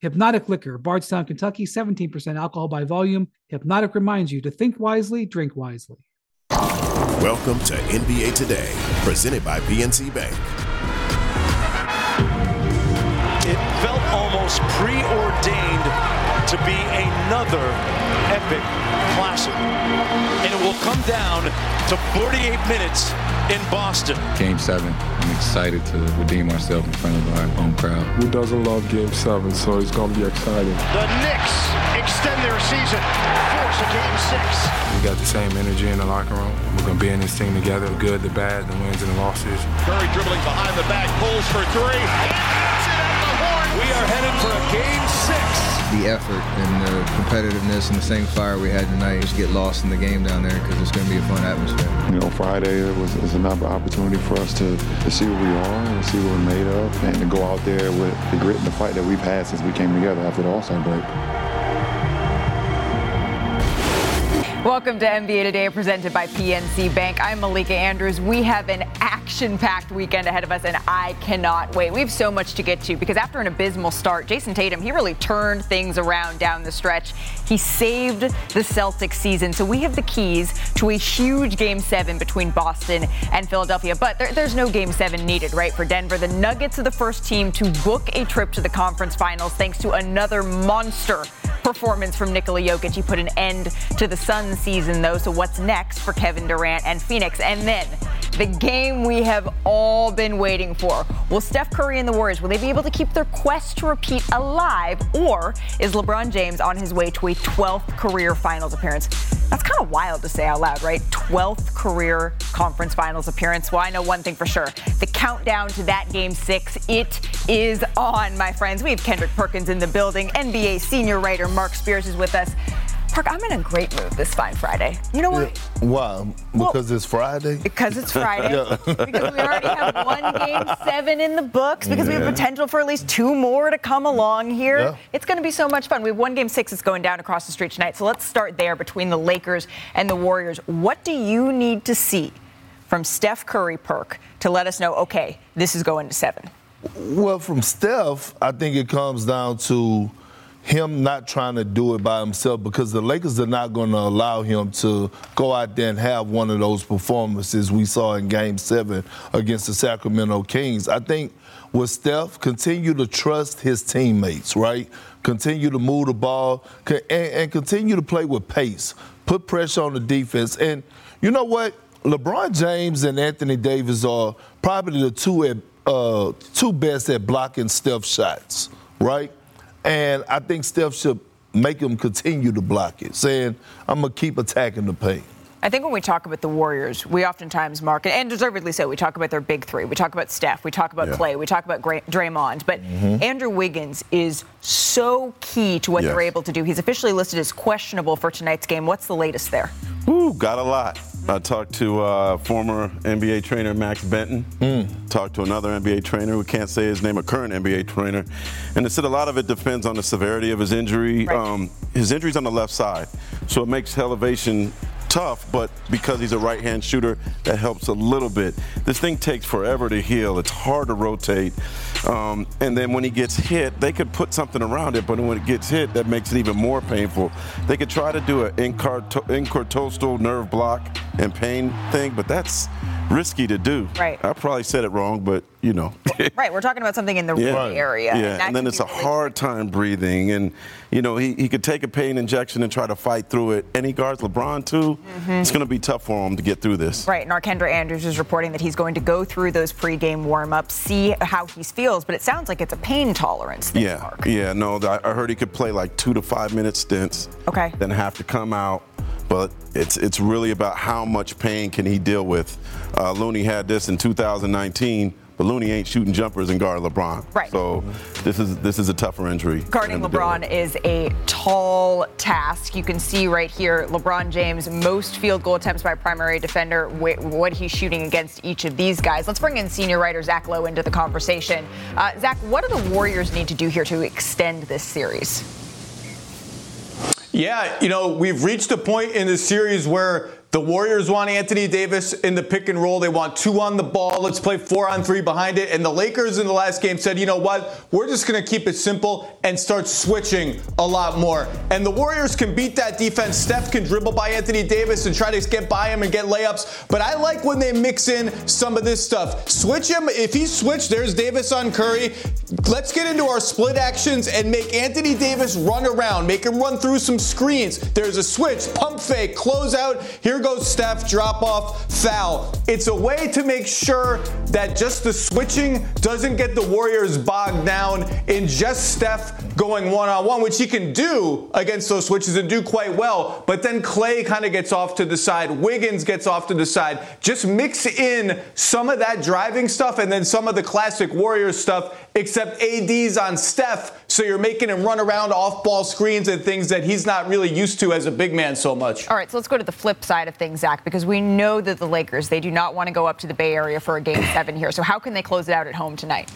Hypnotic Liquor, Bardstown, Kentucky, 17% alcohol by volume. Hypnotic reminds you to think wisely, drink wisely. Welcome to NBA Today, presented by PNC Bank. It felt almost preordained to be another epic classic. And it will come down to 48 minutes in Boston. Game seven. I'm excited to redeem ourselves in front of our home crowd. Who doesn't love game seven? So it's going to be exciting. The Knicks extend their season, force a game six. We got the same energy in the locker room. We're going to be in this thing together, the good, the bad, the wins and the losses. Curry dribbling behind the back, pulls for three. We are headed for a game six. The effort and the competitiveness and the same fire we had tonight just get lost in the game down there because it's going to be a fun atmosphere. You know, Friday was, was another opportunity for us to, to see what we are and see what we're made of and to go out there with the grit and the fight that we've had since we came together after the All-Star break. Welcome to NBA Today, presented by PNC Bank. I'm Malika Andrews. We have an action packed weekend ahead of us, and I cannot wait. We have so much to get to because after an abysmal start, Jayson Tatum, he really turned things around down the stretch. He saved the Celtics season. So we have the keys to a huge game seven between Boston and Philadelphia. But there, there's no game seven needed, right, for Denver. The Nuggets are the first team to book a trip to the conference finals thanks to another monster performance from Nikola Jokic. He put an end to the Suns season, though. So what's next for Kevin Durant and Phoenix? And then the game we have all been waiting for. Will Steph Curry and the Warriors, will they be able to keep their quest to repeat alive? Or is LeBron James on his way to a 12th career finals appearance? That's kind of wild to say out loud, right? 12th career conference finals appearance. Well, I know one thing for sure. The countdown to that game six, it is on, my friends. We have Kendrick Perkins in the building. NBA senior writer Mark Spears is with us. Park, I'm in a great mood this fine Friday. You know what? Yeah. Why? Because well, it's Friday? Because it's Friday. yeah. Because we already have one game seven in the books, because yeah. we have potential for at least two more to come along here. It's going to be so much fun. We have one game six that's going down across the street tonight. So let's start there between the Lakers and the Warriors. What do you need to see from Steph Curry, Perk, to let us know, okay, this is going to seven? Well, from Steph, I think it comes down to him not trying to do it by himself because the Lakers are not going to allow him to go out there and have one of those performances we saw in Game 7 against the Sacramento Kings. I think with Steph, continue to trust his teammates, right? Continue to move the ball and, and continue to play with pace. Put pressure on the defense. And you know what? LeBron James and Anthony Davis are probably the two at, uh, two best at blocking Steph shots, right? And I think Steph should make him continue to block it, saying, I'm going to keep attacking the paint. I think when we talk about the Warriors, we oftentimes mark, and deservedly so, we talk about their big three. We talk about Steph. We talk about yeah. Klay. We talk about Draymond. But mm-hmm. Andrew Wiggins is so key to what yes. they're able to do. He's officially listed as questionable for tonight's game. What's the latest there? Ooh, got a lot. I talked to uh, former NBA trainer Max Benton. Mm. Talked to another NBA trainer who can't say his name, a current NBA trainer, and they said a lot of it depends on the severity of his injury. Right. Um, his injury's on the left side, so it makes elevation tough, but because he's a right hand shooter, that helps a little bit. This thing takes forever to heal. It's hard to rotate. Um, and then when he gets hit, they could put something around it, but when it gets hit, that makes it even more painful. They could try to do an intercostal nerve block and pain thing, but that's risky to do. Right. I probably said it wrong, but you know. right. We're talking about something in the yeah. area. Yeah. And, and then it's a really hard time breathing. And, you know, he, he could take a pain injection and try to fight through it. And he guards LeBron, too. Mm-hmm. It's going to be tough for him to get through this. Right. our Kendra Andrews is reporting that he's going to go through those pregame warm ups, see how he feels. But it sounds like it's a pain tolerance thing, Yeah. Mark. Yeah. No, I heard he could play like two to five minute stints. Okay. Then have to come out but it's it's really about how much pain can he deal with. Uh, Looney had this in 2019 but Looney ain't shooting jumpers and guard LeBron. Right. So this is this is a tougher injury. Guarding LeBron is a tall task. You can see right here, LeBron James most field goal attempts by primary defender. What he's shooting against each of these guys. Let's bring in senior writer Zach Lowe into the conversation. Uh, Zach, what do the Warriors need to do here to extend this series? Yeah, you know, we've reached a point in the series where the Warriors want Anthony Davis in the pick and roll. They want two on the ball. Let's play four on three behind it. And the Lakers in the last game said, you know what? We're just going to keep it simple and start switching a lot more. And the Warriors can beat that defense. Steph can dribble by Anthony Davis and try to get by him and get layups. But I like when they mix in some of this stuff. Switch him. If he switched, there's Davis on Curry. Let's get into our split actions and make Anthony Davis run around. Make him run through some screens. There's a switch, pump fake, close out. Here goes Steph, drop off, foul. It's a way to make sure that just the switching doesn't get the Warriors bogged down in just Steph going one on one, which he can do against those switches and do quite well. But then Klay kind of gets off to the side, Wiggins gets off to the side. Just mix in some of that driving stuff and then some of the classic Warriors stuff, except AD's on Steph, so you're making him run around off ball screens and things that he's not really used to as a big man so much. All right, so let's go to the flip side of things, Zach, because we know that the Lakers, they do not want to go up to the Bay Area for a game seven here. So how can they close it out at home tonight?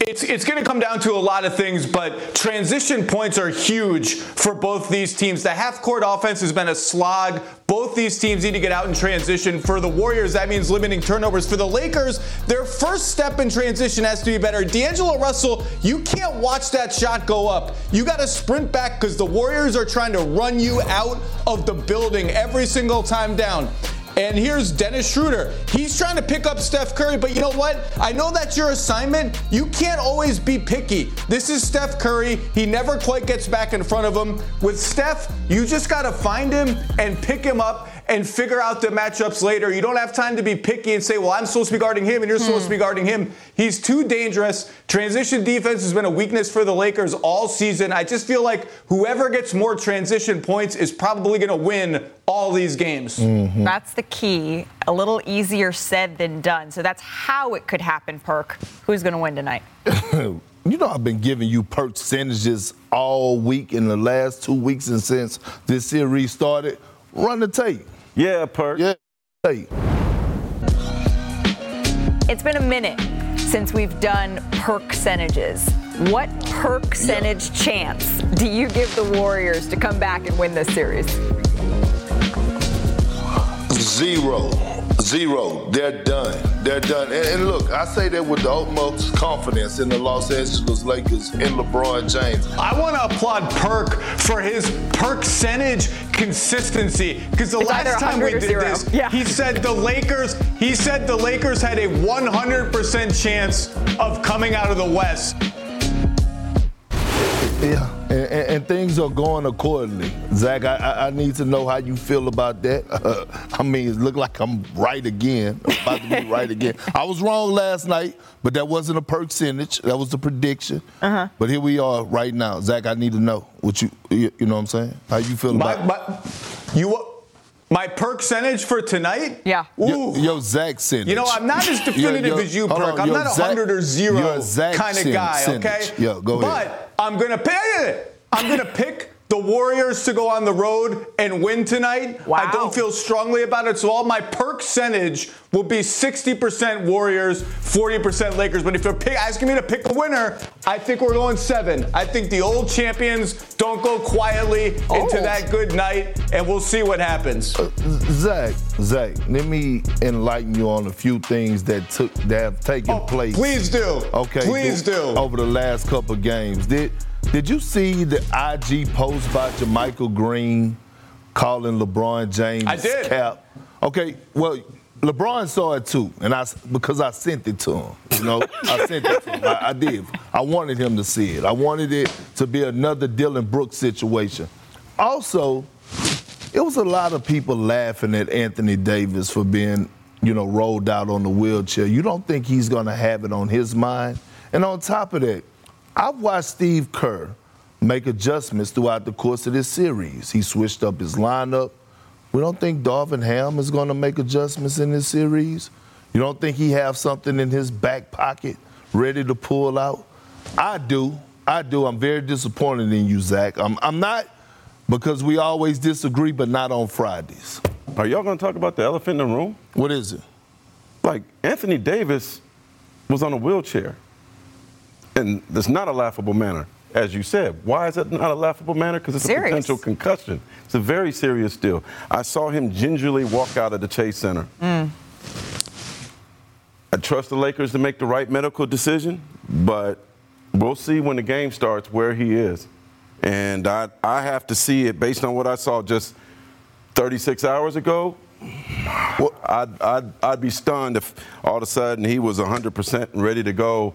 It's, it's going to come down to a lot of things, but transition points are huge for both these teams. The half court offense has been a slog. Both these teams need to get out in transition. For the Warriors, that means limiting turnovers. For the Lakers, their first step in transition has to be better. D'Angelo Russell, you can't watch that shot go up. You got to sprint back because the Warriors are trying to run you out of the building every single time down. And here's Dennis Schroeder. He's trying to pick up Steph Curry, but you know what? I know that's your assignment. You can't always be picky. This is Steph Curry. He never quite gets back in front of him. With Steph, you just got to find him and pick him up and figure out the matchups later. You don't have time to be picky and say, well, I'm supposed to be guarding him and you're hmm. supposed to be guarding him. He's too dangerous. Transition defense has been a weakness for the Lakers all season. I just feel like whoever gets more transition points is probably going to win all these games. Mm-hmm. That's the key. A little easier said than done. So that's how it could happen, Perk. Who's going to win tonight? you know I've been giving you percentages all week in the last two weeks and since this series started. Run the tape. Yeah, Perk. Yeah, tape. It's been a minute since we've done percentages. What percentage yeah. chance do you give the Warriors to come back and win this series? Zero. Zero. They're done. They're done. And, and, look, I say that with the utmost confidence in the Los Angeles Lakers and LeBron James. I want to applaud Perk for his percentage consistency because the it's last time we did this, yeah. he said the Lakers. He said the Lakers had a 100% chance of coming out of the West. Yeah, and, and, and, things are going accordingly. Zach, I, I, need to know how you feel about that. Uh, I mean, it looked like I'm right again. I'm about to be right again. I was wrong last night, but that wasn't a percentage. That was a prediction. Uh-huh. But here we are right now. Zach, I need to know what you, you, you know what I'm saying? How you feel my, about my, You my percentage for tonight? Yeah. Yo, yo, Zach percentage. You know, I'm not as definitive yo, yo, as you, Perk. On, I'm not a hundred or zero kind of guy, okay? Yo, go ahead. But I'm gonna pick. I'm gonna pick the Warriors to go on the road and win tonight. Wow. I don't feel strongly about it, so all my percentage will be 60% Warriors, 40% Lakers. But if you're pick, asking me to pick a winner, I think we're going seven. I think the old champions don't go quietly oh. into that good night, and we'll see what happens. Uh, Zach, Zach, let me enlighten you on a few things that took that have taken oh, place. Please do. Okay. Please do. Over the last couple games, did did you see the IG post by JaMychal Green calling LeBron James I did. cap? Okay, well, LeBron saw it too, and I because I sent it to him. You know, I sent it to him. I, I, did. I wanted him to see it. I wanted it to be another Dillon Brooks situation. Also, it was a lot of people laughing at Anthony Davis for being, you know, rolled out on the wheelchair. You don't think he's going to have it on his mind? And on top of that, I've watched Steve Kerr make adjustments throughout the course of this series. He switched up his lineup. We don't think Darvin Ham is going to make adjustments in this series. You don't think he have something in his back pocket ready to pull out? I do. I do. I'm very disappointed in you, Zach. I'm, I'm not because we always disagree, but not on Fridays. Are y'all going to talk about the elephant in the room? What is it? Like Anthony Davis was on a wheelchair, and it's not a laughable manner, as you said. Why is it not a laughable manner? Because it's Serious. a potential concussion. It's a very serious deal. I saw him gingerly walk out of the Chase Center. Mm. I trust the Lakers to make the right medical decision, but we'll see when the game starts where he is. And I, I have to see it based on what I saw just 36 hours ago. Well, I'd, I'd, I'd be stunned if all of a sudden he was 100% ready to go,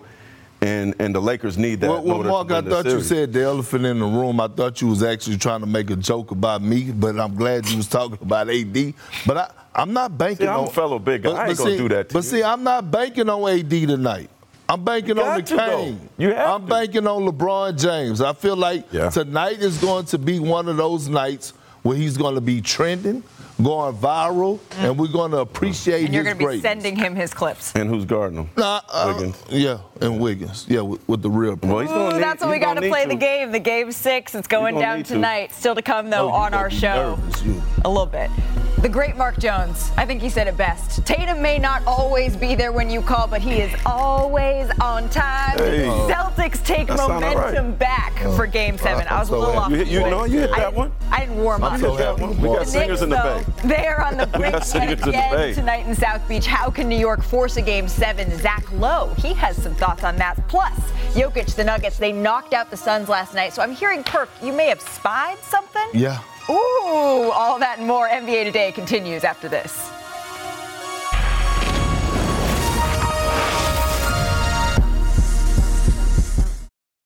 and, and the Lakers need that. Well, well Mark, to I win this thought you said the elephant in the room. I thought you was actually trying to make a joke about me, but I'm glad you was talking about AD. But I, I'm not banking See, I'm on. a fellow big guy. I ain't gonna see, do that to But you. see, I'm not banking on AD tonight. I'm banking You on the got to, though. You have I'm banking on LeBron James. I feel like Yeah. tonight is going to be one of those nights where he's going to be trending, going viral, and we're going to appreciate Mm. And you're going to be greatness. sending him his clips. And who's guarding him? Nah, uh, Yeah, and Wiggins. Yeah, with, with the real. Well, he's gonna Ooh, need- that's what we got gonna play need the game. The game six. It's going down need to. tonight. Still to come, though, Oh, on our show. nervous, you. A little bit. The great Mark Jones. I think he said it best. Tatum may not always be there when you call, but he is always on time. Hey. Celtics take That momentum right. back for oh, Game Seven. I was a little happy. off. You hit- you know, you hit that one. I didn't warm up. I'm so. We got The singers in the Knicks, bay. They are on the brink got yet singers in the again tonight in South Beach. How can New York force a game seven? Zach Lowe, he has some thoughts on that. Plus, Jokic, the Nuggets, they knocked out the Suns last night. So I'm hearing, Perk, you may have spied something? Yeah. Ooh, all that and more. NBA Today continues after this.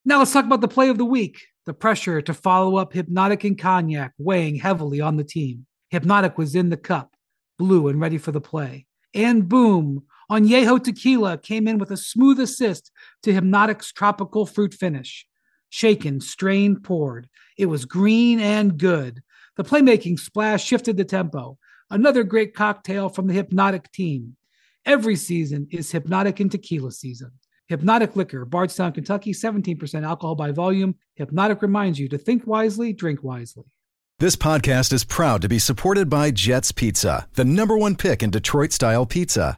Now let's talk about the play of the week. The pressure to follow up Hypnotic and Cognac weighing heavily on the team. Hypnotic was in the cup, blue and ready for the play. And boom, Añejo Tequila came in with a smooth assist to Hypnotic's tropical fruit finish. Shaken, strained, poured. It was green and good. The playmaking splash shifted the tempo. Another great cocktail from the Hypnotic team. Every season is Hypnotic and Tequila season. Hypnotic Liquor, Bardstown, Kentucky, 17% alcohol by volume. Hypnotic reminds you to think wisely, drink wisely. This podcast is proud to be supported by Jets Pizza, the number one pick in Detroit style pizza.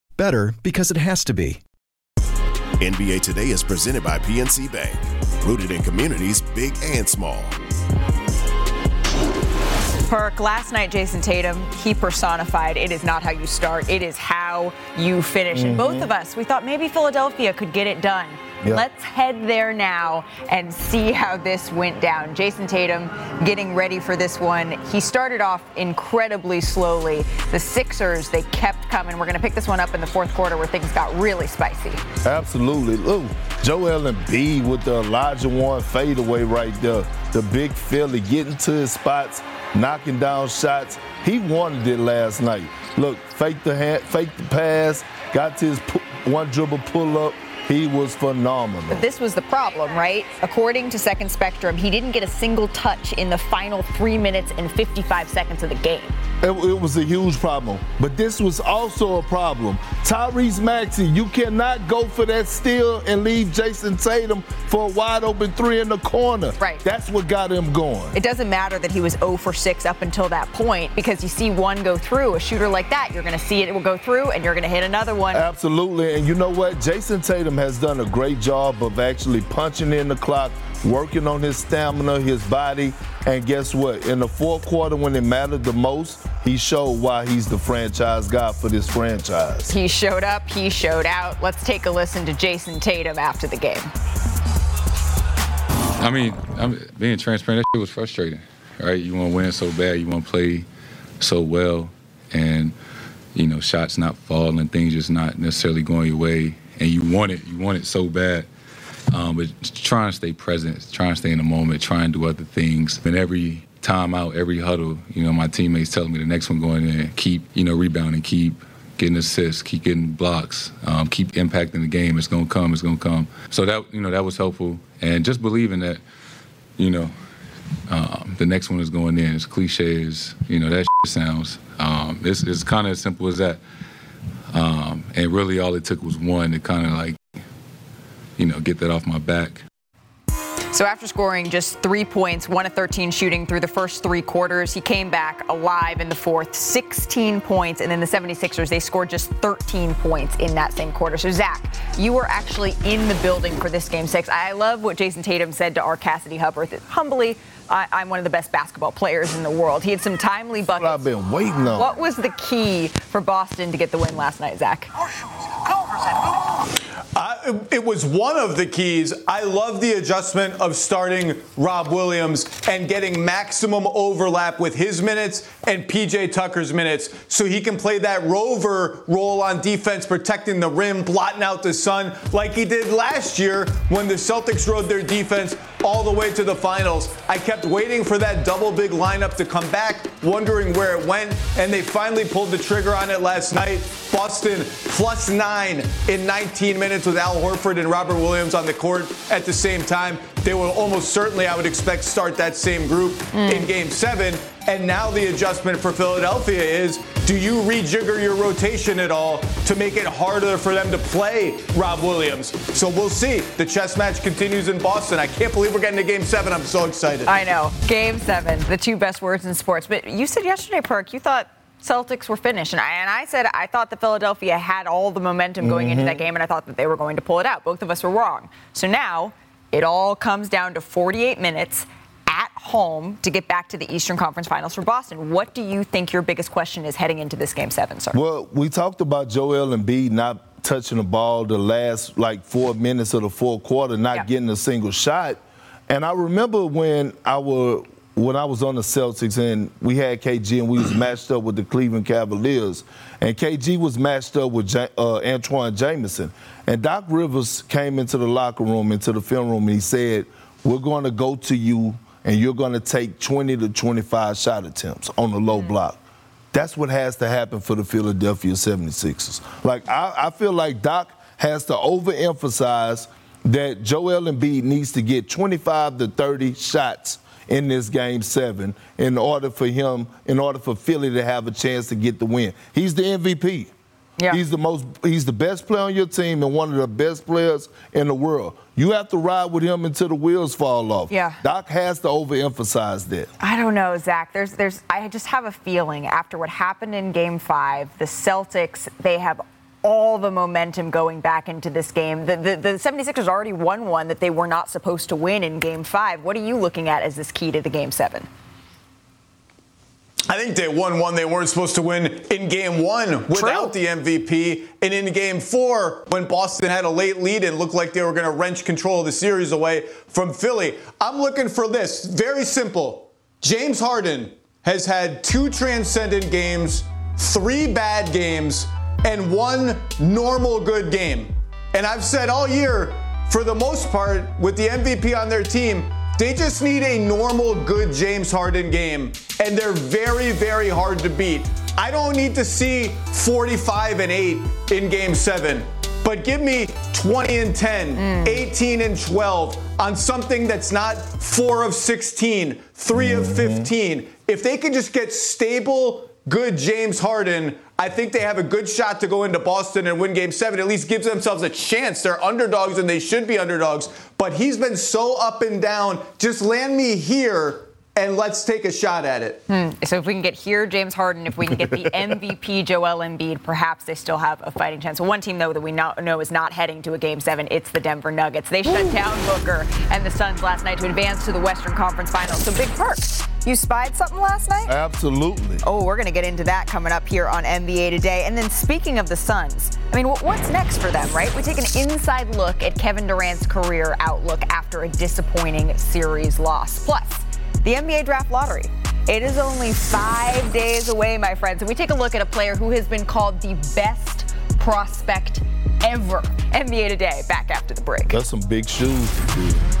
Better because it has to be. NBA Today is presented by PNC Bank, rooted in communities big and small. Perk, last night, Jayson Tatum, he personified it is not how you start, it is how you finish. And both mm-hmm. of us, we thought maybe Philadelphia could get it done. Yeah. Let's head there now and see how this went down. Jayson Tatum getting ready for this one. He started off incredibly slowly. The Sixers, they kept coming. We're going to pick this one up in the fourth quarter where things got really spicy. Absolutely. Look, Joel Embiid with the Olajuwon fadeaway right there. The big Philly getting to his spots, knocking down shots. He wanted it last night. Look, fake the hand, fake the pass, got to his pu- one dribble pull up. He was phenomenal. But this was the problem, right? According to Second Spectrum, he didn't get a single touch in the final three minutes and 55 seconds of the game. It, it was a huge problem. But this was also a problem. Tyrese Maxey, you cannot go for that steal and leave Jayson Tatum for a wide open three in the corner. Right. That's what got him going. It doesn't matter that he was 0 for 6 up until that point because you see one go through. A shooter like that, you're going to see it, it will go through, and you're going to hit another one. Absolutely. And you know what? Jason Tatum has done a great job of actually punching in the clock, working on his stamina, his body. And guess what? In the fourth quarter, when it mattered the most, he showed why he's the franchise guy for this franchise. He showed up, he showed out. Let's take a listen to Jayson Tatum after the game. I mean, I'm being transparent. That shit was frustrating, right? You want to win so bad, you want to play so well, and you know, shots not falling, things just not necessarily going your way, and you want it, you want it so bad. Um, but trying to stay present, trying to stay in the moment, trying to do other things. And every time out, every huddle, you know, my teammates telling me the next one going in, keep, you know, rebounding, keep getting assists, keep getting blocks, um, keep impacting the game. It's gonna come. It's gonna come. So that you know that was helpful, and just believing that, you know, um, the next one is going in. As cliche as you know that sounds, um, it's, it's kind of as simple as that. Um, and really, all it took was one to kind of like, you know, get that off my back. So after scoring just three points, one of 13 shooting through the first three quarters, he came back alive in the fourth, 16 points, and then the 76ers, they scored just 13 points in that same quarter. So Zach, you were actually in the building for this game six. I love what Jayson Tatum said to our Cassidy Hubbard. Humbly, I, am one of the best basketball players in the world. He had some timely buckets. I've been waiting on. What was the key for Boston to get the win last night, Zach? It was one of the keys. I love the adjustment of starting Rob Williams and getting maximum overlap with his minutes and PJ Tucker's minutes so he can play that rover role on defense, protecting the rim, blotting out the sun, like he did last year when the Celtics rode their defense all the way to the finals. I kept waiting for that double big lineup to come back, wondering where it went, and they finally pulled the trigger on it last night. Boston plus nine in 19 minutes with Al Horford and Robert Williams on the court at the same time. They will almost certainly, I would expect, start that same group mm. in game seven. And now the adjustment for Philadelphia is do you rejigger your rotation at all to make it harder for them to play Rob Williams? So we'll see. The chess match continues in Boston. I can't believe we're getting to game seven. I'm so excited. I know. Game seven, the two best words in sports. But you said yesterday, Perk, you thought Celtics were finished. And I, and I, said I thought that Philadelphia had all the momentum going mm-hmm. into that game, and I thought that they were going to pull it out. Both of us were wrong. So now it all comes down to 48 minutes at home to get back to the Eastern Conference Finals for Boston. What do you think your biggest question is heading into this game seven, sir? Well, we talked about Joel Embiid not touching the ball the last like four minutes of the fourth quarter, not yeah. getting a single shot. And I remember when I was when I was on the Celtics and we had KG and we was matched up with the Cleveland Cavaliers, and KG was matched up with uh, Antawn Jamison, and Doc Rivers came into the locker room, into the film room, and he said, "We're going to go to you and you're going to take 20 to 25 shot attempts on the low mm-hmm. block. That's what has to happen for the Philadelphia 76ers. Like, I, I feel like Doc has to overemphasize that Joel Embiid needs to get 25 to 30 shots in this game seven in order for him, in order for Philly to have a chance to get the win. He's the MVP. Yeah. He's the most he's the best player on your team and one of the best players in the world. You have to ride with him until the wheels fall off. Yeah. Doc has to overemphasize that. I don't know, Zach. There's there's I just have a feeling after what happened in game five, the Celtics, they have all the momentum going back into this game. The, the, the 76ers already won one that they were not supposed to win in game five. What are you looking at as this key to the game seven? I think they won one they weren't supposed to win in game one without True. the MVP. And in game four, when Boston had a late lead and looked like they were going to wrench control of the series away from Philly. I'm looking for this. Very simple. James Harden has had two transcendent games, three bad games, and one normal good game. And I've said all year, for the most part, with the MVP on their team, they just need a normal, good James Harden game, and they're very, very hard to beat. I don't need to see 45 and 8 in game seven, but give me 20 and 10, mm. 18 and 12 on something that's not 4 of 16, 3 mm-hmm. of 15. If they can just get stable, good James Harden, I think they have a good shot to go into Boston and win game seven. At least gives themselves a chance. They're underdogs and they should be underdogs. But he's been so up and down. Just land me here and let's take a shot at it. Hmm. So if we can get here, James Harden, if we can get the MVP, Joel Embiid, perhaps they still have a fighting chance. one team, though, that we know is not heading to a Game 7, it's the Denver Nuggets. They shut down Booker and the Suns last night to advance to the Western Conference Finals. So big perk. You spied something last night? Absolutely. Oh, we're going to get into that coming up here on NBA Today. And then speaking of the Suns, I mean, what's next for them, right? We take an inside look at Kevin Durant's career outlook after a disappointing series loss. Plus, the NBA draft lottery. It is only five days away, my friends. And we take a look at a player who has been called the best prospect ever. NBA Today, back after the break. That's some big shoes to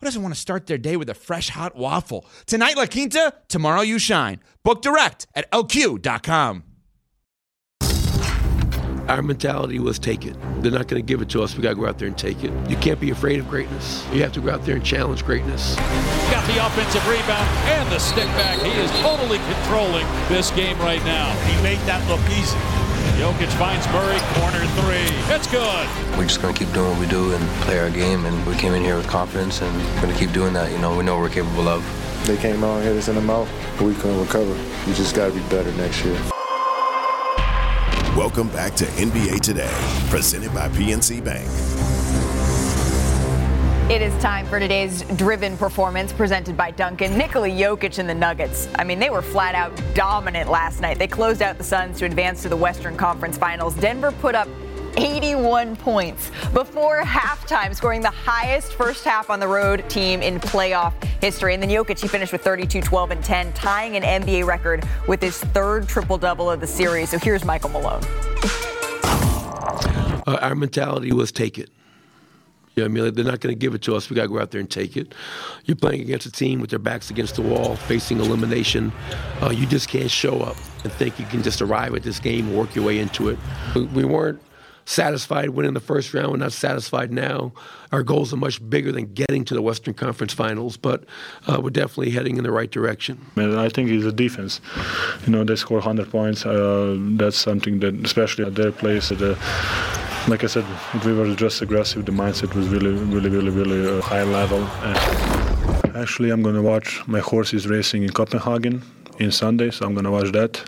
who doesn't want to start their day with a fresh hot waffle? Tonight, La Quinta, tomorrow, you shine. Book direct at lq.com. Our mentality was take it. They're not going to give it to us. We got to go out there and take it. You can't be afraid of greatness. You have to go out there and challenge greatness. Got the offensive rebound and the stick back. He is totally controlling this game right now. He made that look easy. Jokic finds Murray, corner three. It's good. We're just going to keep doing what we do and play our game. And we came in here with confidence and we're going to keep doing that. You know, we know what we're capable of. They came out and hit us in the mouth, but we couldn't recover. We just got to be better next year. Welcome back to NBA Today, presented by PNC Bank. It is time for today's driven performance presented by Dunkin'. Nikola Jokic and the Nuggets. I mean, they were flat out dominant last night. They closed out the Suns to advance to the Western Conference Finals. Denver put up 81 points before halftime, scoring the highest first half on the road team in playoff history. And then Jokic, he finished with 32, 12, and 10, tying an NBA record with his third triple double of the series. So here's Michael Malone. Uh, our mentality was take it. You know I mean? They're not going to give it to us. We got to go out there and take it. You're playing against a team with their backs against the wall, facing elimination. Uh, you just can't show up and think you can just arrive at this game, and work your way into it. We weren't satisfied winning the first round. We're not satisfied now. Our goals are much bigger than getting to the Western Conference Finals, but uh, we're definitely heading in the right direction. And I think it's the defense. You know, they score 100 points. Uh, that's something that, especially at their place, the like I said, we were just aggressive, the mindset was really, really, really, really uh, high level. And actually, I'm going to watch my horse is racing in Copenhagen in Sunday, so I'm going to watch that.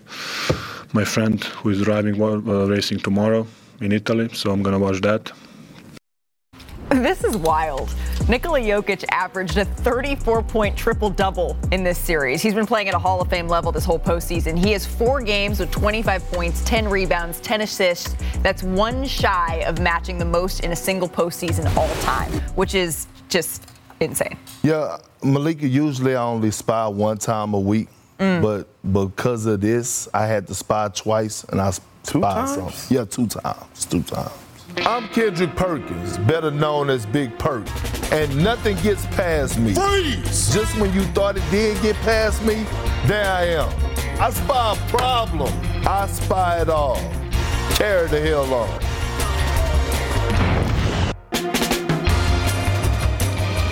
My friend who is driving uh, racing tomorrow in Italy, so I'm going to watch that. This is wild. Nikola Jokic averaged a 34 point triple double in this series. He's been playing at a Hall of Fame level this whole postseason. He has four games with 25 points, 10 rebounds, 10 assists. That's one shy of matching the most in a single postseason all time, which is just insane. Yeah, Malika, usually I only spy one time a week. Mm. But because of this, I had to spy twice, and I Two spied times? some. Yeah, two times. Two times. I'm Kendrick Perkins, better known as Big Perk, and nothing gets past me. Freeze! Just when you thought it did get past me, there I am. I spy a problem. I spy it all. Tear the hell on.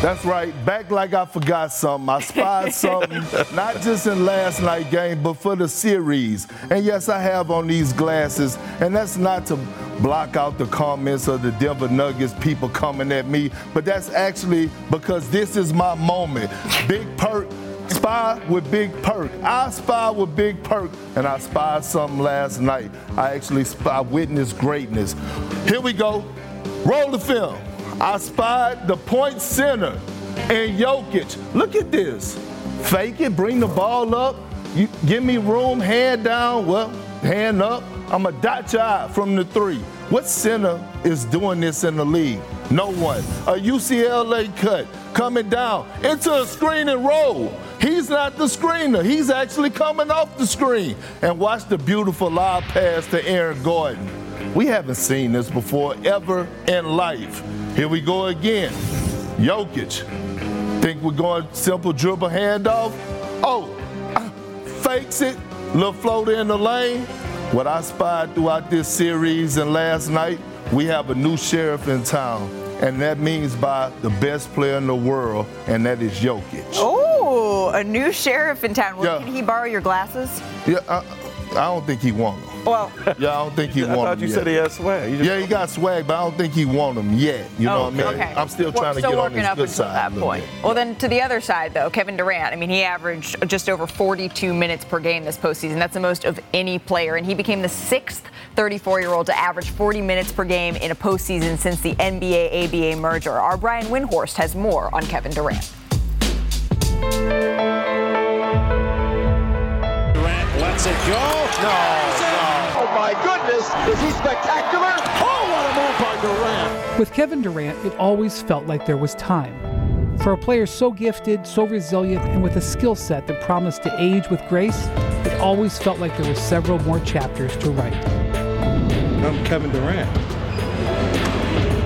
That's right. Back like I forgot something. I spied something, not just in last night game, but for the series. And yes, I have on these glasses, and that's not to block out the comments of the Denver Nuggets people coming at me, but that's actually because this is my moment. Big Perk. Spy with Big Perk. I spy with Big Perk, and I spied something last night. I actually spy witnessed greatness. Here we go. Roll the film. I spied the point center and Jokic. Look at this. Fake it, bring the ball up. You give me room, hand down. Well, hand up. I'm a dot your from the three. What center is doing this in the league? No one. A UCLA cut coming down into a screen and roll. He's not the screener. He's actually coming off the screen. And watch the beautiful live pass to Aaron Gordon. We haven't seen this before ever in life. Here we go again. Jokic. Think we're going simple dribble handoff? Oh, fakes it, little floater in the lane. What I spied throughout this series and last night, we have a new sheriff in town. And that means by the best player in the world, and that is Jokic. Oh, a new sheriff in town. Well, Yeah. Can he borrow your glasses? Yeah, I, I don't think he wants them. Well, Yeah, I don't think he I thought them you yet. said he had swag. You just- yeah, he got swag, but I don't think he want them yet. You know Oh, what I mean? okay. I'm still Well, trying to still get on working his up good until side. that point. bit. Well, then to the other side, though, Kevin Durant. I mean, he averaged just over 42 minutes per game this postseason. That's the most of any player, and he became the sixth 34-year-old to average 40 minutes per game in a postseason since the NBA-ABA merger. Our Brian Windhorst has more on Kevin Durant. Durant lets it go. No. My goodness, is he spectacular? Oh, what a move by Durant. With Kevin Durant, it always felt like there was time. For a player so gifted, so resilient, and with a skill set that promised to age with grace, it always felt like there were several more chapters to write. I'm Kevin Durant.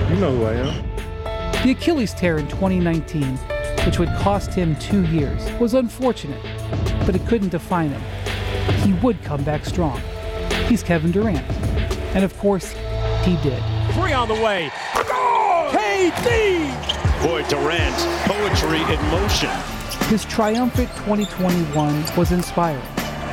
You know who I am. The Achilles tear in 2019, which would cost him two years, was unfortunate, but it couldn't define him. He would come back strong. He's Kevin Durant. And of course, he did. Three on the way. KD. Boy, Durant, poetry in motion. His triumphant 2021 was inspiring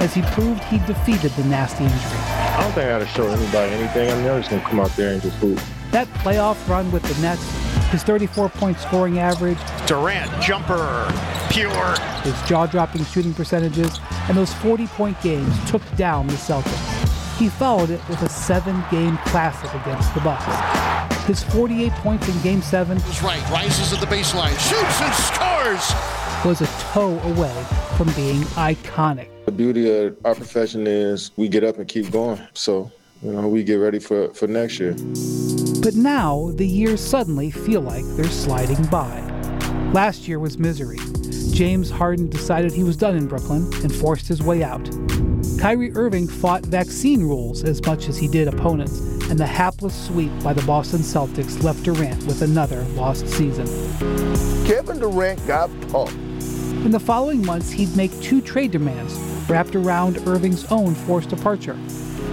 as he proved he defeated the nasty injury. I don't think I got to show anybody anything. I'm never just going to come out there and just hoop. That playoff run with the Nets, his 34 point scoring average, Durant, jumper, pure. his jaw dropping shooting percentages, and those 40 point games took down the Celtics. He followed it with a seven game classic against the Bucks. His 48 points in game seven Is right, rises at the baseline, shoots and scores. was a toe away from being iconic. The beauty of our profession is we get up and keep going. So, you know, we get ready for, for next year. But now the years suddenly feel like they're sliding by. Last year was misery. James Harden decided he was done in Brooklyn and forced his way out. Kyrie Irving fought vaccine rules as much as he did opponents, and the hapless sweep by the Boston Celtics left Durant with another lost season. Kevin Durant got pumped. In the following months, he'd make two trade demands wrapped around Irving's own forced departure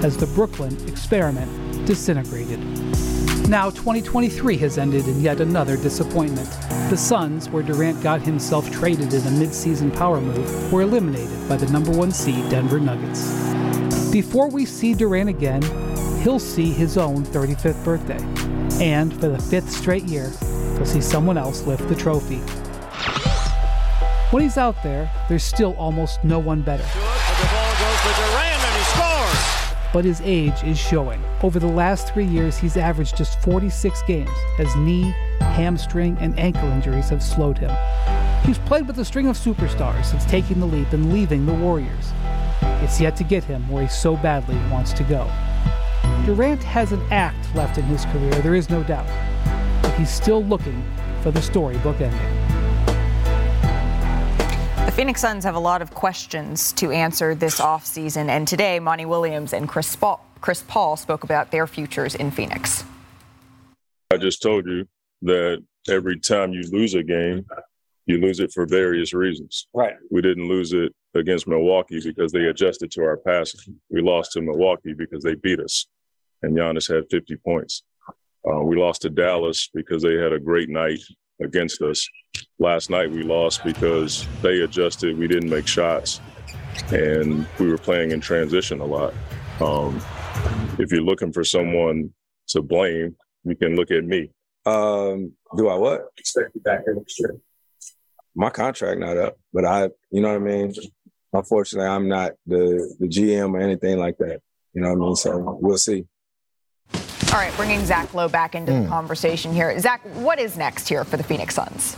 as the Brooklyn experiment disintegrated. Now, 2023 has ended in yet another disappointment. The Suns, where Durant got himself traded in a midseason power move, were eliminated by the number one seed Denver Nuggets. Before we see Durant again, he'll see his own 35th birthday. And for the fifth straight year, he'll see someone else lift the trophy. When he's out there, there's still almost no one better. But his age is showing. Over the last three years, he's averaged just 46 games as knee, hamstring, and ankle injuries have slowed him. He's played with a string of superstars since taking the leap and leaving the Warriors. It's yet to get him where he so badly wants to go. Durant has an act left in his career, there is no doubt. But he's still looking for the storybook ending. The Phoenix Suns have a lot of questions to answer this offseason, and today Monty Williams and Chris Paul, Chris Paul spoke about their futures in Phoenix. I just told you that every time you lose a game, you lose it for various reasons. Right. We didn't lose it against Milwaukee because they adjusted to our passing. We lost to Milwaukee because they beat us, and Giannis had 50 points. Uh, we lost to Dallas because they had a great night against us. Last night we lost because they adjusted. We didn't make shots, and we were playing in transition a lot. Um, if you're looking for someone to blame, you can look at me. Um, do I what? Expect you back here next year. My contract not up, but I, you know what I mean. Unfortunately, I'm not the the GM or anything like that. You know what I mean. So we'll see. All right, bringing Zach Lowe back into the conversation here. Zach, what is next here for the Phoenix Suns?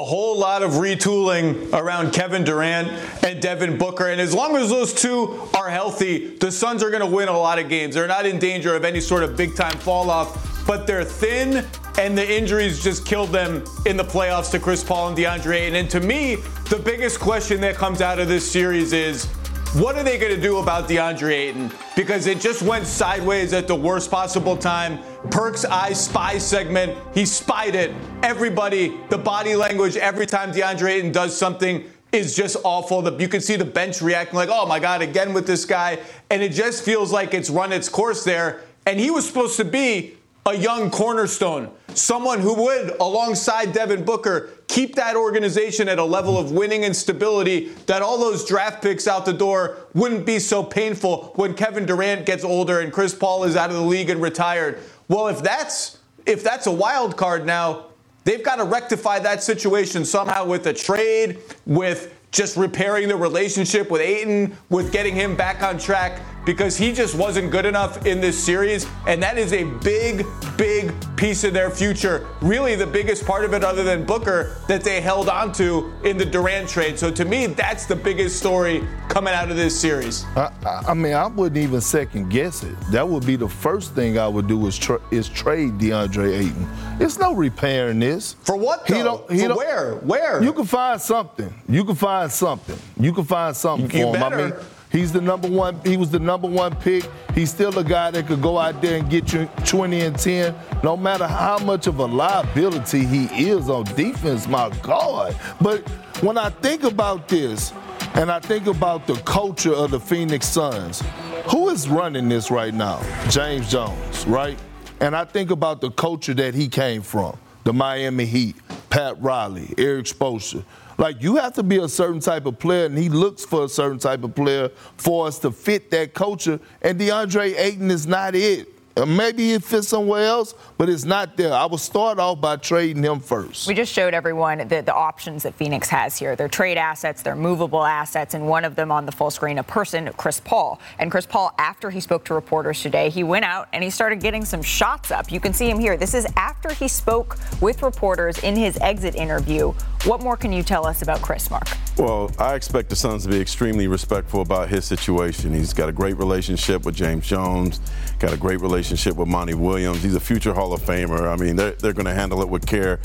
A whole lot of retooling around Kevin Durant and Devin Booker. And as long as those two are healthy, the Suns are going to win a lot of games. They're not in danger of any sort of big time fall off, but they're thin and the injuries just killed them in the playoffs to Chris Paul and DeAndre. And to me, the biggest question that comes out of this series is what are they going to do about DeAndre Ayton? Because it just went sideways at the worst possible time. Perk's I Spy segment, he spied it. Everybody, the body language, every time DeAndre Ayton does something is just awful. You can see the bench reacting like, oh my God, again with this guy. And it just feels like it's run its course there. And he was supposed to be a young cornerstone, someone who would, alongside Devin Booker, keep that organization at a level of winning and stability that all those draft picks out the door wouldn't be so painful when Kevin Durant gets older and Chris Paul is out of the league and retired. Well, if that's if that's a wild card now, they've got to rectify that situation somehow with a trade, with just repairing the relationship with Ayton, with getting him back on track because he just wasn't good enough in this series. And that is a big, big piece of their future. Really, the biggest part of it, other than Booker, that they held on to in the Durant trade. So to me, that's the biggest story coming out of this series. I, I mean, I wouldn't even second guess it. That would be the first thing I would do is, tra- is trade DeAndre Ayton. It's no repairing this. For what? Though? He don't. He For don't, where? Where? You can find something. You can find something. You can find something You for him. I better. mean, he's the number one. He was the number one pick. He's still a guy that could go out there and get you 20 and 10. No matter how much of a liability he is on defense, my God. But when I think about this, and I think about the culture of the Phoenix Suns, who is running this right now? James Jones, right? And I think about the culture that he came from, the Miami Heat, Pat Riley, Erik Spoelstra. Like you have to be a certain type of player, and he looks for a certain type of player for us to fit that culture. And DeAndre Ayton is not it. Uh, Maybe it fits somewhere else, but it's not there. I will start off by trading him first. We just showed everyone the, the options that Phoenix has here. Their trade assets, their movable assets, and one of them on the full screen, a person, Chris Paul. And Chris Paul, after he spoke to reporters today, he went out and he started getting some shots up. You can see him here. This is after he spoke with reporters in his exit interview. What more can you tell us about Chris, Mark? Well, I expect the Suns to be extremely respectful about his situation. He's got a great relationship with James Jones, got a great relationship with Monty Williams. He's a future Hall of Famer. I mean, they're, they're going to handle it with care.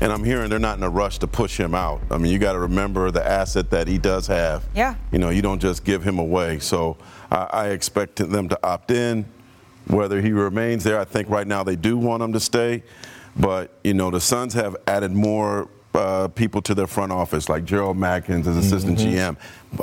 And I'm hearing they're not in a rush to push him out. I mean, you got to remember the asset that he does have. Yeah. You know, you don't just give him away. So I, I expect them to opt in. Whether he remains there, I think right now they do want him to stay. But, you know, the Suns have added more uh, people to their front office, like Gerald Madkins as assistant GM,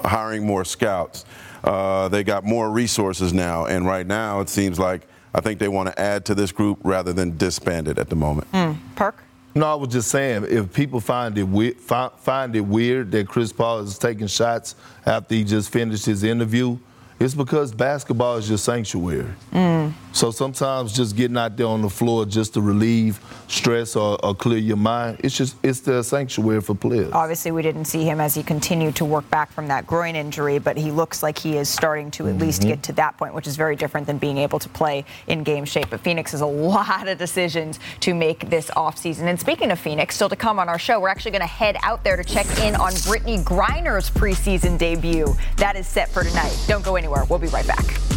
hiring more scouts. Uh, they got more resources now. And right now, it seems like I think they want to add to this group rather than disband it at the moment. Hmm, Park? No, I was just saying, if people find it weird, find, find it weird that Chris Paul is taking shots after he just finished his interview, it's because basketball is your sanctuary. So sometimes just getting out there on the floor just to relieve stress or, or clear your mind, it's just it's the sanctuary for players. Obviously, we didn't see him as he continued to work back from that groin injury, but he looks like he is starting to at mm-hmm. least get to that point, which is very different than being able to play in game shape. But Phoenix has a lot of decisions to make this offseason. And speaking of Phoenix, still to come on our show, we're actually going to head out there to check in on Brittney Griner's preseason debut. That is set for tonight. Don't go anywhere. We'll be right back.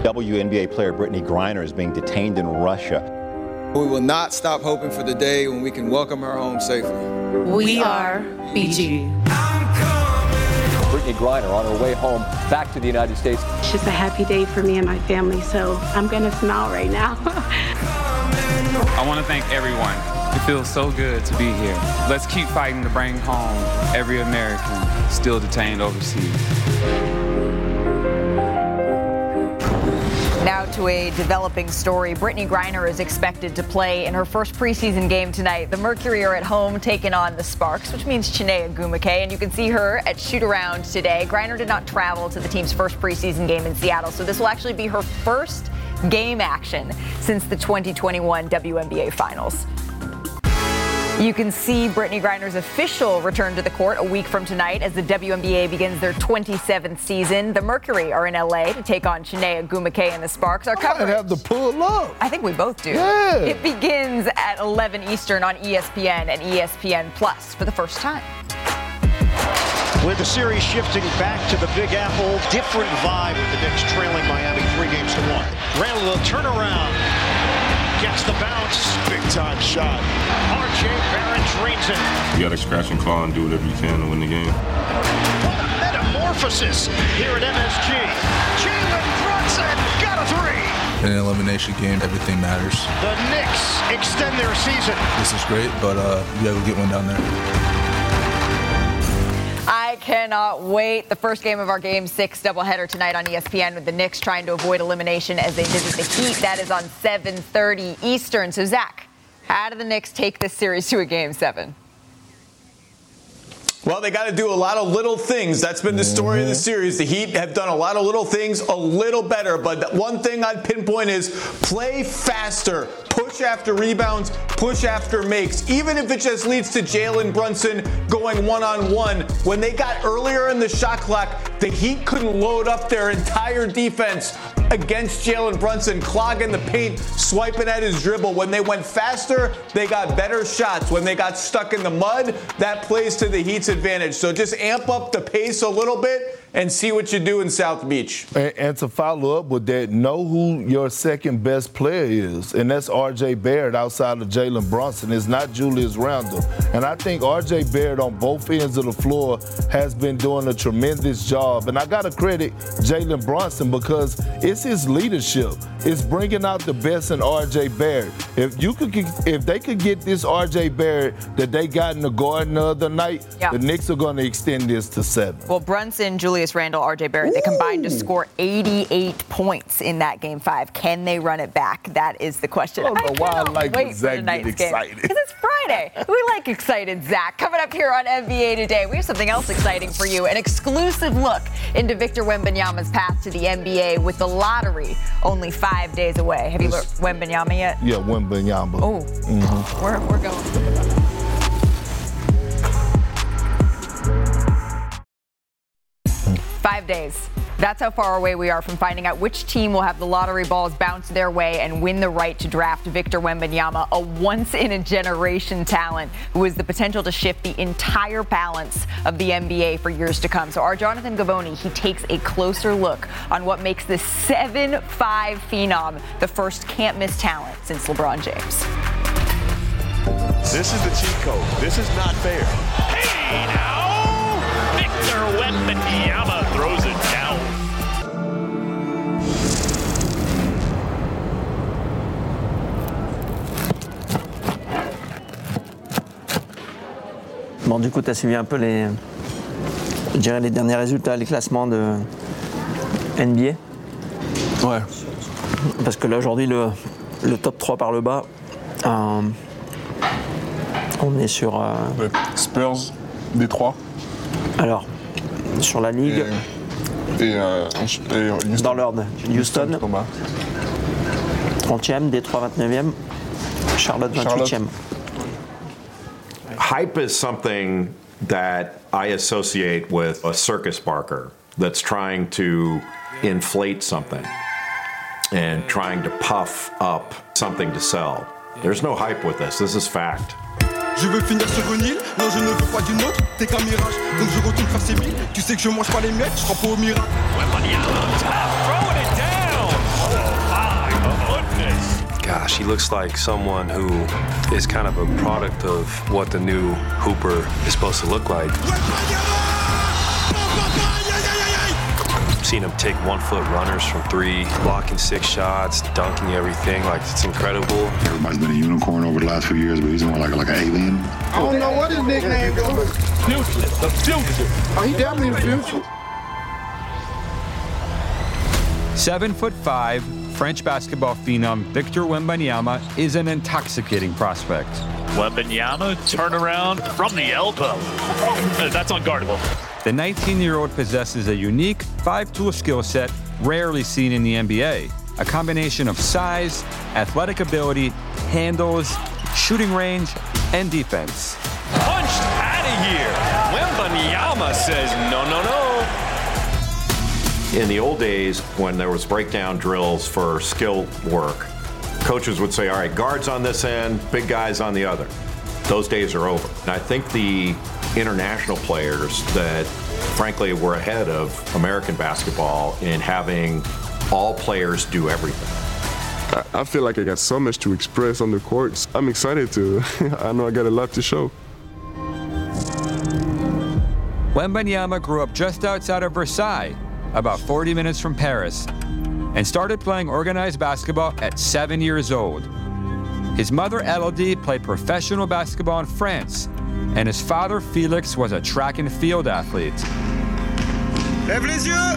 WNBA player Brittney Griner is being detained in Russia. We will not stop hoping for the day when we can welcome her home safely. We are BG. Brittney Griner on her way home back to the United States. It's just a happy day for me and my family, so I'm gonna smile right now. I want to thank everyone. It feels so good to be here. Let's keep fighting to bring home every American still detained overseas. To a developing story. Brittney Griner is expected to play in her first preseason game tonight. The Mercury are at home taking on the Sparks, which means Chiney Ogwumike, and you can see her at shoot around today. Griner did not travel to the team's first preseason game in Seattle, so this will actually be her first game action since the 2021 WNBA Finals. You can see Brittney Griner's official return to the court a week from tonight as the WNBA begins their 27th season. The Mercury are in LA to take on Chiney Ogwumike and the Sparks. Our coverage. I have to pull up. I think we both do. Yeah. It begins at 11 Eastern on ESPN and ESPN Plus for the first time. With the series shifting back to the Big Apple, different vibe with the Knicks trailing Miami three games to one. Randle will turn around, gets the bounce, big time shot. RJ Barrett drains it. You got to scratch and claw and do whatever you can to win the game. What a Metamorphosis here at MSG. Jalen Brunson got a three. In an elimination game, everything matters. The Knicks extend their season. This is great, but uh, we got to get one down there. I cannot wait. The first game of our Game 6 doubleheader tonight on ESPN with the Knicks trying to avoid elimination as they visit the Heat. That is on 7.30 Eastern. So, Zach, how do the Knicks take this series to a Game 7? Well, they got to do a lot of little things. That's been the story of the mm-hmm. series. The Heat have done a lot of little things a little better, but one thing I'd pinpoint is play faster, push after rebounds, push after makes, even if it just leads to Jalen Brunson going one on one. When they got earlier in the shot clock, the Heat couldn't load up their entire defense against Jalen Brunson, clogging the paint, swiping at his dribble. When they went faster, they got better shots. When they got stuck in the mud, that plays to the Heat's advantage. So just amp up the pace a little bit and see what you do in South Beach. And, and to follow up with that, know who your second best player is, and that's R.J. Barrett outside of Jalen Brunson. It's not Julius Randle. And I think R.J. Barrett on both ends of the floor has been doing a tremendous job. And I got to credit Jalen Brunson because it's his leadership. It's bringing out the best in R.J. Barrett. If you could, if they could get this R.J. Barrett that they got in the Garden the other night, Yeah. the Knicks are going to extend this to seven. Well, Brunson, Julius Randle, RJ Barrett, they combined to score 88 points in that game five. Can they run it back? That is the question. I don't know why I like wait when for tonight's excited. Because it's Friday. We like excited Zach. Coming up here on NBA Today, we have something else exciting for you. An exclusive look into Victor Wembanyama's path to the NBA with the lottery only five days away. Have you looked Wembanyama yet? Yeah, Wembanyama. Oh, Mhm. we're, we're going. Five days. That's how far away we are from finding out which team will have the lottery balls bounce their way and win the right to draft Victor Wembanyama, a once in a generation talent who has the potential to shift the entire balance of the NBA for years to come. So our Jonathan Givony, he takes a closer look on what makes this 7-5 phenom the first can't miss talent since LeBron James. This is the cheat code. This is not fair. Hey now! Victor Wembanyama Bon, du coup, tu as suivi un peu les, je dirais les derniers résultats, les classements de NBA Ouais. Parce que là, aujourd'hui, le, le top 3 par le bas, euh, on est sur. euh, Spurs, Détroit. alors, sur la ligue, Et, euh, et Houston. dans l'ordre, Houston, bas. 30e, Détroit 29e, Charlotte 28e. Hype is something that I associate with a circus barker that's trying to inflate something and trying to puff up something to sell. There's no hype with this. This is fact. Je veux finir sur une île, non je ne veux pas d'une autre, t'es qu'un mirage, donc je retourne faire ses billes, tu sais que je mange pas les miettes, je crois pas au miracle. Gosh, he looks like someone who is kind of a product of what the new Hooper is supposed to look like. Seen him take one foot runners from three, blocking six shots, dunking everything. Like, it's incredible. Everybody's been a unicorn over the last few years, but he's more like like an alien. I don't know what his nickname is. Future. The future. Oh, he definitely the future. Seven foot five, French basketball phenom Victor Wembanyama is an intoxicating prospect. Wembanyama turnaround from the elbow. That's unguardable. The 19 year old possesses a unique five tool skill set rarely seen in the NBA. A combination of size, athletic ability, handles, shooting range, and defense. Punched out of here. Wembanyama says no, no, no. In the old days, when there was breakdown drills for skill work, coaches would say, all right, guards on this end, big guys on the other. Those days are over. And I think the international players that, frankly, were ahead of American basketball in having all players do everything. I- I feel like I got so much to express on the courts. I'm excited to. I know I got a lot to show. Wembanyama grew up just outside of Versailles, about 40 minutes from Paris, and started playing organized basketball at seven years old. His mother, Elodie, played professional basketball in France, and his father, Felix, was a track and field athlete. Lève les yeux!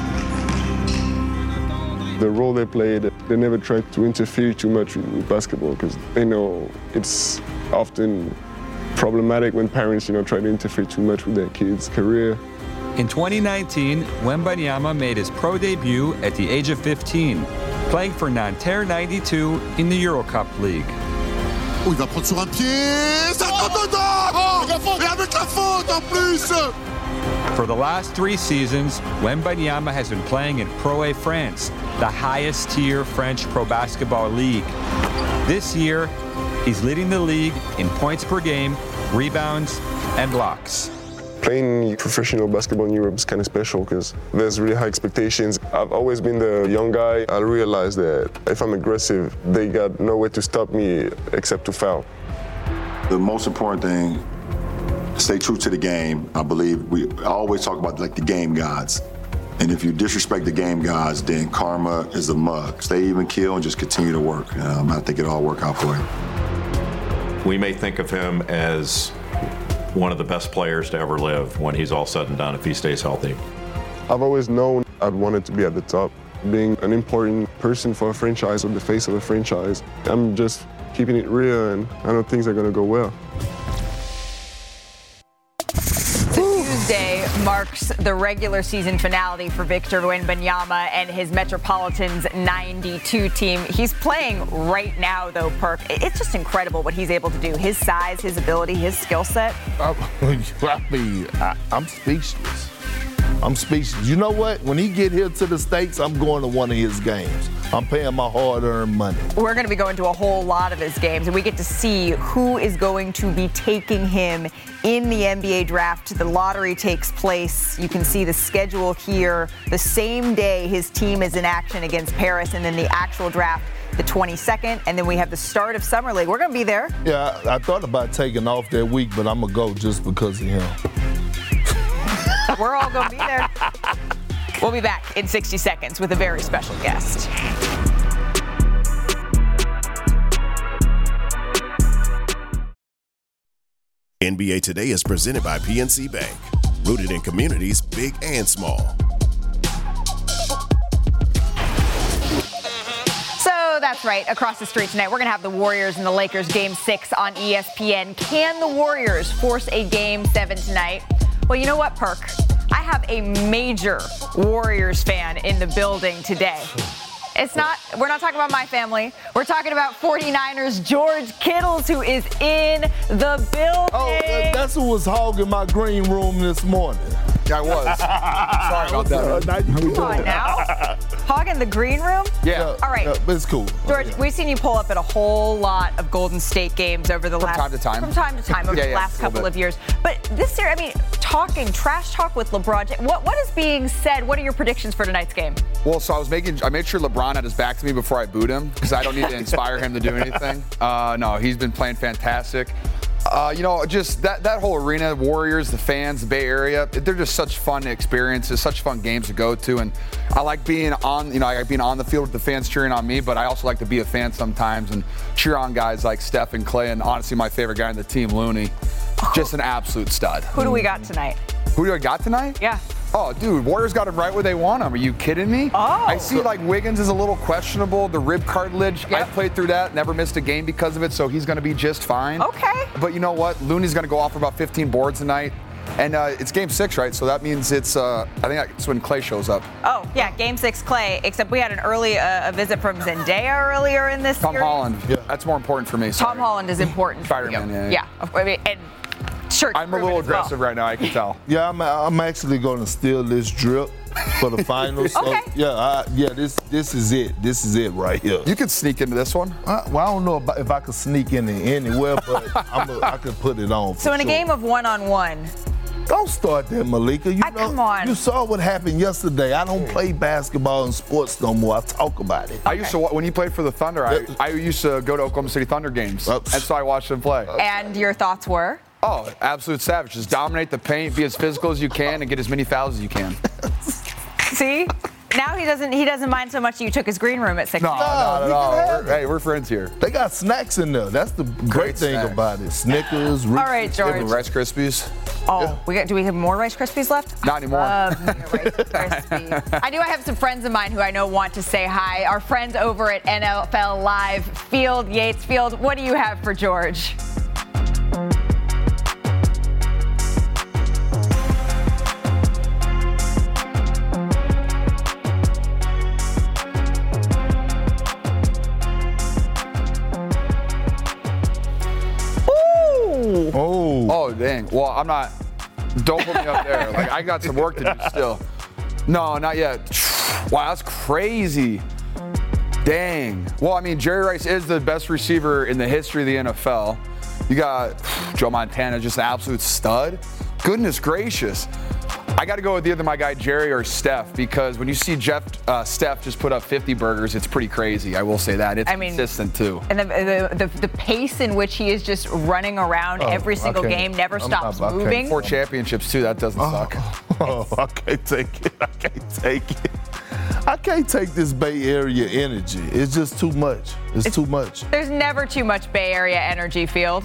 The role they played, they never tried to interfere too much with basketball because they know it's often problematic when parents, you know, try to interfere too much with their kids' career. In 2019, Wembanyama made his pro debut at the age of 15, playing for Nanterre 92 in the Eurocup League. Oh, il va prendre sur un pied. Ça rentre dedans Et avec la faute en plus For the last three seasons, Wembanyama has been playing in Pro A France, the highest tier French pro basketball league. This year, he's leading the league in points per game, rebounds, and blocks. Playing professional basketball in Europe is kind of special because there's really high expectations. I've always been the young guy. I realized that if I'm aggressive, they got no way to stop me except to foul. The most important thing, stay true to the game. I believe we I always talk about like the game gods. And if you disrespect the game gods, then karma is a mug. Stay even kill and just continue to work. Um, I think it'll all work out for you. We may think of him as one of the best players to ever live when he's all said and done if he stays healthy. I've always known I'd wanted to be at the top, being an important person for a franchise or the face of a franchise. I'm just keeping it real, and I know things are going to go well. The regular season finale for Victor Wembanyama and his Metropolitans 92 team. He's playing right now, though, Perk. It's just incredible what he's able to do. His size, his ability, his skill set. Oh, I mean, I, I'm speechless. I'm speechless. You know what? When he get here to the States, I'm going to one of his games. I'm paying my hard-earned money. We're going to be going to a whole lot of his games, and we get to see who is going to be taking him in the NBA draft. The lottery takes place. You can see the schedule here. The same day his team is in action against Paris, and then the actual draft the 22nd, and then we have the start of Summer League. We're going to be there. Yeah, I, I thought about taking off that week, but I'm gonna go just because of him. We're all going to be there. We'll be back in 60 seconds with a very special guest. NBA Today is presented by PNC Bank, rooted in communities big and small. So that's right. Across the street tonight, we're going to have the Warriors and the Lakers game six on ESPN. Can the Warriors force a game seven tonight? Well, you know what, Perk? I have a major Warriors fan in the building today. It's not, we're not talking about my family. We're talking about 49ers George Kittles, who is in the oh, building. Oh, that's who was hogging my green room this morning. I was. Sorry about that. Come on now. Hogging the green room? Yeah. All right. Yeah, but it's cool. George, we've seen you pull up at a whole lot of Golden State games over the last time to time. From time to time over Yeah, the yeah, last couple bit. of years. But this year, I mean, talking trash talk with LeBron. What what is being said? What are your predictions for tonight's game? Well, so I was making, I made sure LeBron had his back to me before I booed him because I don't need to inspire him to do anything. Uh, no, he's been playing fantastic. Uh, you know, just that, that whole arena, Warriors, the fans, the Bay Area, they're just such fun experiences, such fun games to go to. And I like being on, you know, I like being on the field with the fans cheering on me, but I also like to be a fan sometimes and cheer on guys like Steph and Klay, and honestly, my favorite guy in the team, Looney. Just an absolute stud. Who do we got tonight? Who do I got tonight? Yeah. Oh, dude, Warriors got him right where they want him. Are you kidding me? Oh. I see like Wiggins is a little questionable. The rib cartilage, I played through that, never missed a game because of it, so he's going to be just fine. Okay. But you know what? Looney's going to go off for about 15 boards tonight. And uh, it's game six, right? So that means it's, uh, I think that's when Klay shows up. Oh, yeah, game six Klay, except we had an early uh, a visit from Zendaya earlier in this Tom series. Holland. Yeah. That's more important for me. Tom. Holland is important. for Spider-Man, you. yeah, Yeah. yeah. I mean, and sure. I'm a little aggressive right now, I can tell. Yeah, I'm, I'm actually going to steal this drip for the finals. Okay. So, yeah, I, yeah, this this is it. This is it right here. You could sneak into this one. I, well, I don't know about, if I could sneak in anywhere, but I'm a, I could put it on. For So in a game of one on one, Don't start that, Malika. You ah, know, come on. You saw what happened yesterday. I don't play basketball and sports no more. I talk about it. I used to, when you played for the Thunder, I, I used to go to Oklahoma City Thunder games. And so I watched him play. and your thoughts were? Oh, absolute savage. Just dominate the paint, be as physical as you can, and get as many fouls as you can. See? Now he doesn't he doesn't mind so much that you took his green room at six. No, not at you all. We're- hey, we're friends here. They got snacks in there. That's the great, thing snacks. about it. Snickers, All right, George. Rice Krispies. Oh, we got. Do we have more Rice Krispies left? Not anymore. Um, Love Rice Krispie. I do. I have some friends of mine who I know want to say hi. Our friends over at NFL Live, Field Yates Field. What do you have for George? Oh. Oh, dang. Well, I'm not. Don't put me up there. Like, I got some work to do still. No, not yet. Wow, that's crazy. Dang. Well, I mean, Jerry Rice is the best receiver in the history of the NFL. You got Joe Montana, just an absolute stud. Goodness gracious. I got to go with either my guy Jerry or Steph because when you see Jeff uh, Steph just put up 50 burgers, it's pretty crazy. I will say that. It's I mean- consistent too. And the, the, the, the pace in which he is just running around Oh, every single I can't- game, never I'm stops not- I can't- moving. Four championships too. That doesn't suck. Oh, I can't take it. I can't take it. I can't take this Bay Area energy. It's just too much. It's, too much. There's never too much Bay Area energy field.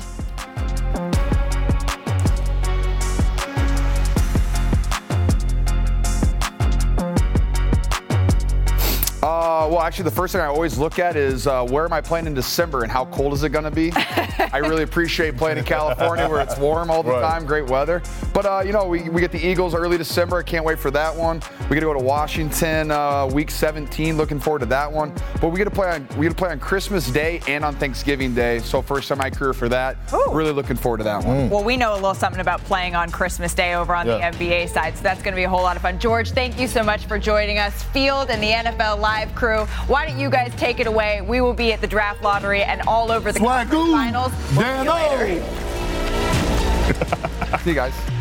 Uh, well, actually, the first thing I always look at is uh, where am I playing in December and how cold is it going to be? I really appreciate playing in California where it's warm all the Right. time, great weather. But, uh, you know, we, we get the Eagles early December. I can't wait for that one. We get to go to Washington uh, week 17. Looking forward to that one. But we get to play on we get to play on Christmas Day and on Thanksgiving Day. So first time in my career for that. Really looking forward to that one. Well, we know a little something about playing on Christmas Day over on Yeah. the NBA side, so that's going to be a whole lot of fun. George, thank you so much for joining us. Field and the NFL Live crew, why don't you guys take it away? We will be at the draft lottery and all over the finals. We'll see you later. See you guys.